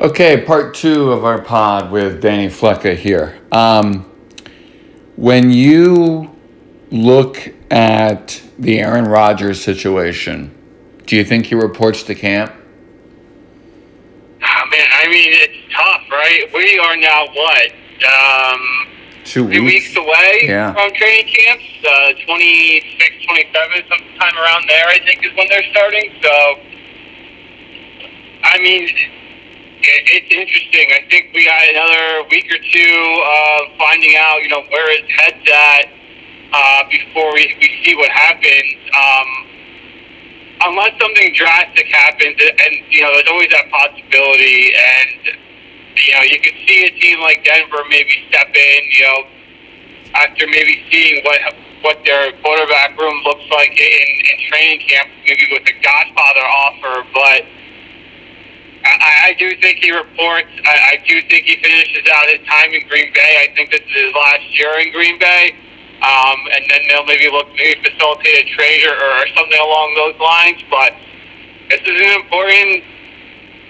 Okay, part two of our pod with Danny Flecka here. Um, when you look at the Aaron Rodgers situation, do you think he reports to camp? Oh, man, I mean, it's tough, right? We are now what? Um, Two weeks. weeks away Yeah. from training camps. Uh, 26, 27, sometime around there, I think, is when they're starting. So, I mean, it, it's interesting. I think we got another week or two of finding out, you know, where his head's at uh, before we, we see what happens. Um, unless something drastic happens, and, you know, there's always that possibility, and you know, you could see a team like Denver maybe step in, you know, after maybe seeing what what their quarterback room looks like in, in training camp, maybe with the Godfather offer. But I, I do think he reports. I, I do think he finishes out his time in Green Bay. I think this is his last year in Green Bay. Um, and then they'll maybe look maybe facilitate a trade or, or something along those lines. But this is an important,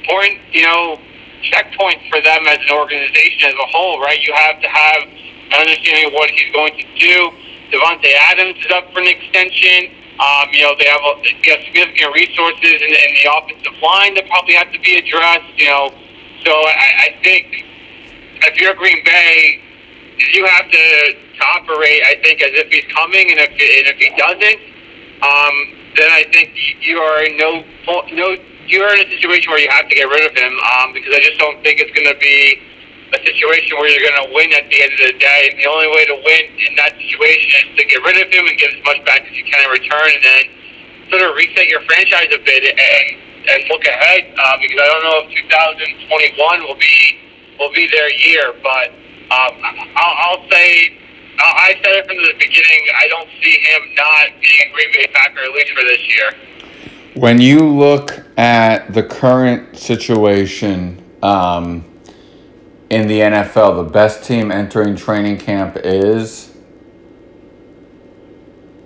important, you know, checkpoint for them as an organization as a whole, right? You have to have an understanding of what he's going to do. Davante Adams is up for an extension. Um, you know, they have, a, they have significant resources in, in the offensive line that probably have to be addressed, you know. So I, I think if you're Green Bay, you have to, to operate, I think, as if he's coming, and if, and if he doesn't, um, then I think you are in no, no you're in a situation where you have to get rid of him um, because I just don't think it's going to be a situation where you're going to win at the end of the day. And the only way to win in that situation is to get rid of him and get as much back as you can in return, and then sort of reset your franchise a bit and and look ahead uh, because I don't know if 2021 will be will be their year, but um, I'll, I'll say. I said it from the beginning. I don't see him not being a Green Bay Packer at least for this year. When you look at the current situation um, in the NFL, the best team entering training camp is.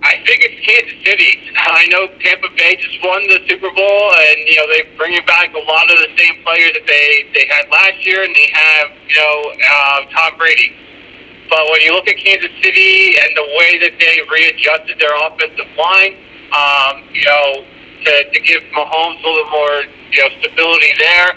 I think it's Kansas City. I know Tampa Bay just won the Super Bowl, and you know they're bringing back a lot of the same players that they they had last year, and they have you know uh, Tom Brady. But when you look at Kansas City and the way that they readjusted their offensive line, um, you know, to, to give Mahomes a little more you know stability there.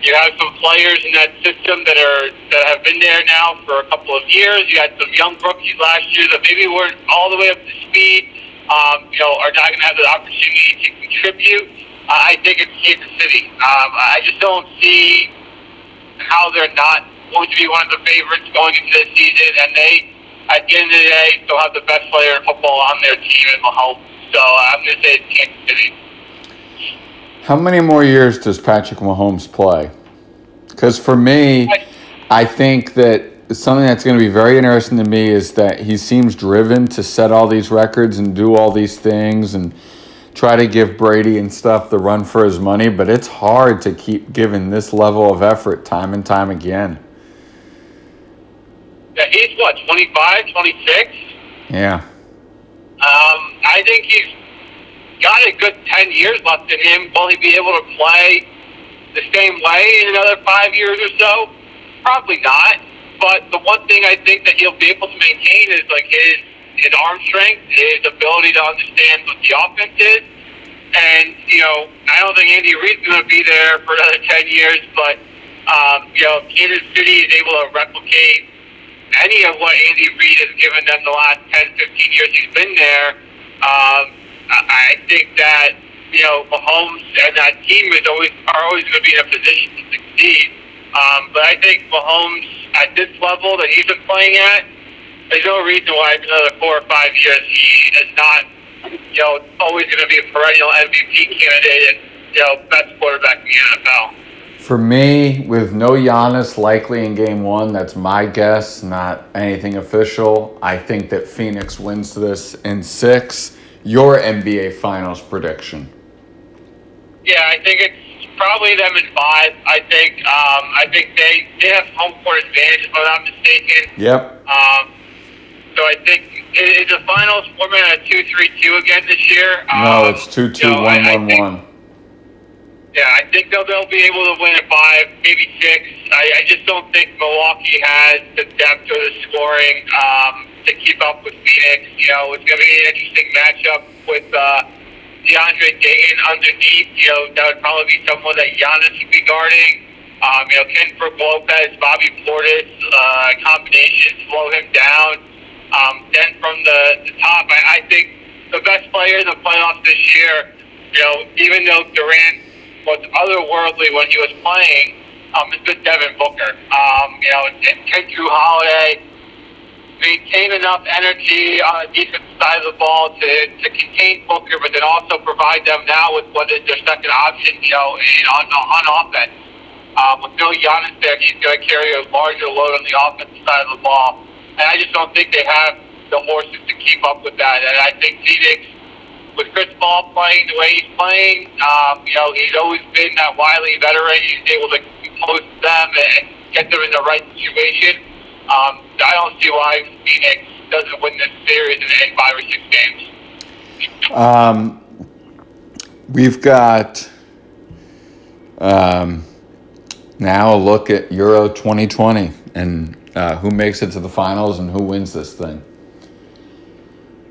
You have some players in that system that are that have been there now for a couple of years. You had some young rookies last year that maybe weren't all the way up to speed. Um, you know, are not going to have the opportunity to contribute. Uh, I think it's Kansas City. Um, I just don't see how they're not going to be one of the favorites going into this season, and they, at the end of the day, still have the best player in football on their team in Mahomes. So I'm going to say it's Kansas City. How many more years does Patrick Mahomes play? Because for me, I think that something that's going to be very interesting to me is that he seems driven to set all these records and do all these things and try to give Brady and stuff the run for his money, but it's hard to keep giving this level of effort time and time again. Yeah, he's what, 25, 26? Yeah. Um, I think he's got a good 10 years left in him. Will he be able to play the same way in another five years or so? Probably not. But the one thing I think that he'll be able to maintain is like his his arm strength, his ability to understand what the offense is. And, you know, I don't think Andy Reid's going to be there for another 10 years, but, um, you know, Kansas City is able to replicate any of what Andy Reid has given them the last 10, 15 years he's been there. Um, I think that, you know, Mahomes and that team is always are always going to be in a position to succeed. Um, but I think Mahomes at this level that he's been playing at, there's no reason why in another four or five years he is not, you know, always going to be a perennial MVP candidate and, you know, best quarterback in the NFL. For me, with no Giannis likely in game one, that's my guess, not anything official. I think that Phoenix wins this in six. Your NBA Finals prediction. Yeah, I think it's probably them in five. I think um, I think they, they have home court advantage if I'm not mistaken. Yep. Um, so I think is the finals format a two three two again this year. No, Um, it's 2 2 you know, I- 1 I 1 think- 1. Yeah, I think they'll, they'll be able to win at five, maybe six. I, I just don't think Milwaukee has the depth or the scoring um, to keep up with Phoenix. You know, it's going to be an interesting matchup with uh, DeAndre Ayton underneath. You know, that would probably be someone that Giannis would be guarding. Um, you know, Ken Brook Lopez, Bobby Portis, uh, combinations slow him down. Um, then from the, the top, I, I think the best player in the playoffs this year, you know, even though Durant was otherworldly when he was playing um, it's been Devin Booker. Um, you know, and, and Jrue Holiday maintain enough energy on the defensive side of the ball to, to contain Booker, but then also provide them now with what is their second option, you know, in, on, on offense. Um, with Bill Giannis there, he's going to carry a larger load on the offensive side of the ball. And I just don't think they have the horses to keep up with that. And I think Phoenix with Chris Paul playing the way he's playing, um, you know, he's always been that wily veteran. He's able to post them and get them in the right situation. Um, I don't see why Phoenix doesn't win this series in, in five or six games. Um, we've got um, now a look at Euro 2020 and uh, who makes it to the finals and who wins this thing.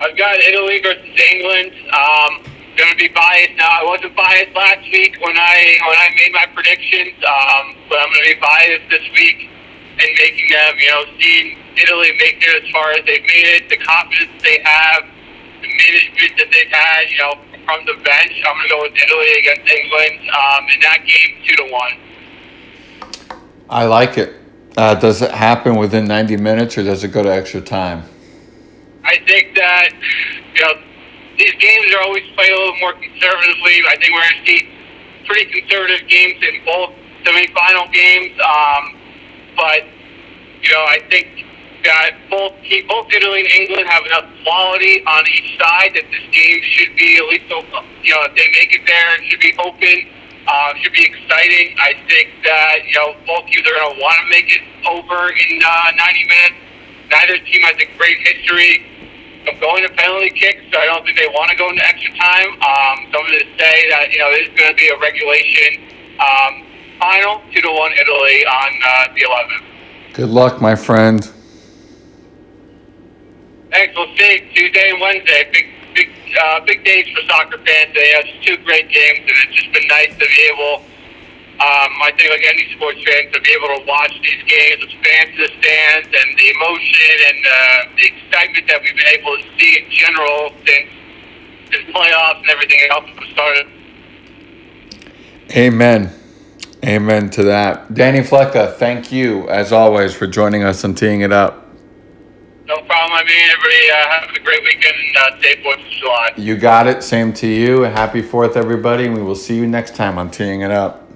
I've got Italy versus England. Um, going to be biased now. I wasn't biased last week when I when I made my predictions, um, but I'm going to be biased this week in making them. You know, seeing Italy make it as far as they've made it, the confidence they have, the management that they've had. You know, from the bench, I'm going to go with Italy against England um, in that game, two to one. I like it. Uh, does it happen within 90 minutes or does it go to extra time? I think that you know these games are always played a little more conservatively. I think we're going to see pretty conservative games in both semifinal games. Um, but you know, I think that both both Italy and England have enough quality on each side that this game should be at least you know if they make it there, it should be open. Uh, should be exciting. I think that you know both teams are going to want to make it over in uh, 90 minutes. Neither team has a great history of going to penalty kicks, so I don't think they want to go into extra time. Um, so I'm going to say that you know it is going to be a regulation um, final, two to one Italy on uh, the 11th. Good luck, my friend. Thanks. We'll see Tuesday and Wednesday. Big, big, uh, big days for soccer fans. They have two great games, and it's just been nice to be able um, I think like any sports fan to be able to watch these games with fans in the stands and the emotion and uh, the excitement that we've been able to see in general since the playoffs and everything else was started. Amen. Amen to that. Danny Flecka, thank you as always for joining us on Teeing It Up. No problem. I mean, everybody uh, have a great weekend and uh, stay 4th of July. You got it. Same to you. Happy 4th, everybody. And we will see you next time on Teeing It Up.